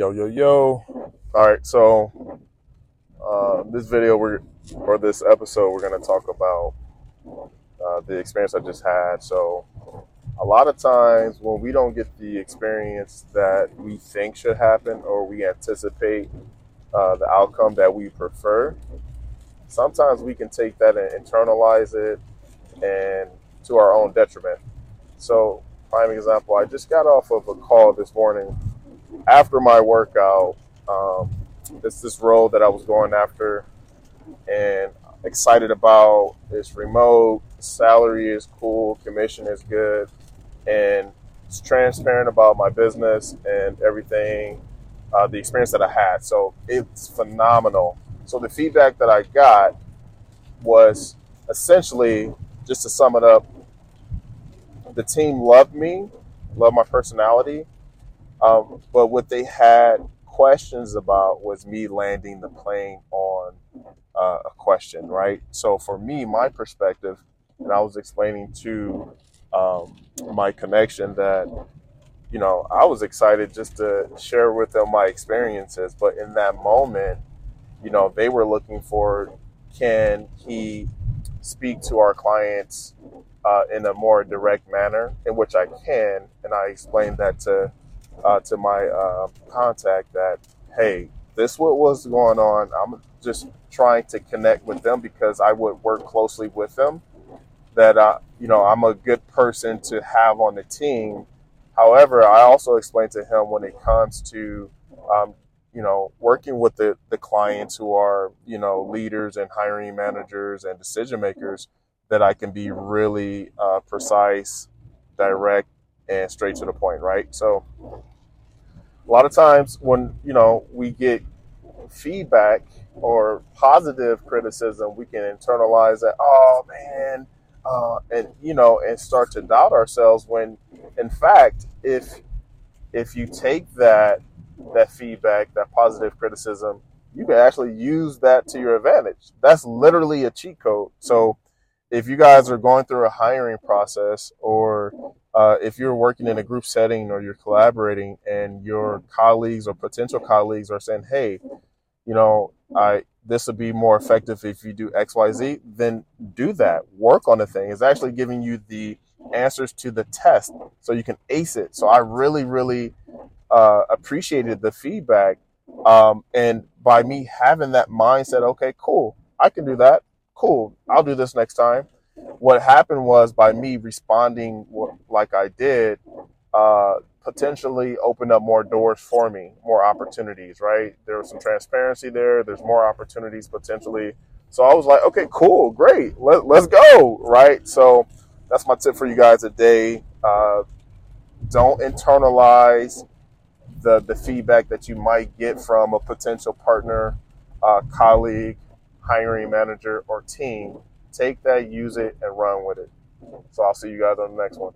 Yo, yo, yo. All right, so uh, this video we're or this episode we're going to talk about uh, the experience I just had. So a lot of times when we don't get the experience that we think should happen or we anticipate uh, the outcome that we prefer, sometimes we can take that and internalize it and to our own detriment. So prime example, I just got off of a call this morning after my workout, um, it's this role that I was going after and excited about. It's remote, salary is cool, commission is good, and it's transparent about my business and everything, uh, the experience that I had. So it's phenomenal. So the feedback that I got was essentially, just to sum it up, the team loved me, loved my personality, um, but what they had questions about was me landing the plane on uh, a question, right? So for me, my perspective, and I was explaining to um, my connection that, you know, I was excited just to share with them my experiences. But in that moment, you know, they were looking for can he speak to our clients uh, in a more direct manner, in which I can. And I explained that to uh, to my uh, contact that, hey, this what was going on. I'm just trying to connect with them because I would work closely with them. That uh, you know, I'm a good person to have on the team. However, I also explained to him when it comes to um, you know, working with the, the clients who are, you know, leaders and hiring managers and decision makers, that I can be really uh, precise, direct, and straight to the point, right? So a lot of times when you know we get feedback or positive criticism, we can internalize that. Oh man, uh, and you know, and start to doubt ourselves. When, in fact, if if you take that that feedback, that positive criticism, you can actually use that to your advantage. That's literally a cheat code. So, if you guys are going through a hiring process or uh, if you're working in a group setting or you're collaborating and your colleagues or potential colleagues are saying, hey, you know, I this would be more effective if you do X, Y, Z, then do that. Work on the thing. It's actually giving you the answers to the test so you can ace it. So I really, really uh, appreciated the feedback. Um, and by me having that mindset, okay, cool, I can do that. Cool, I'll do this next time what happened was by me responding like I did, uh, potentially opened up more doors for me, more opportunities, right? There was some transparency there. There's more opportunities potentially. So I was like, okay, cool, great. Let, let's go, right? So that's my tip for you guys today. Uh, don't internalize the, the feedback that you might get from a potential partner, uh, colleague, hiring manager, or team take that, use it, and run with it. So I'll see you guys on the next one.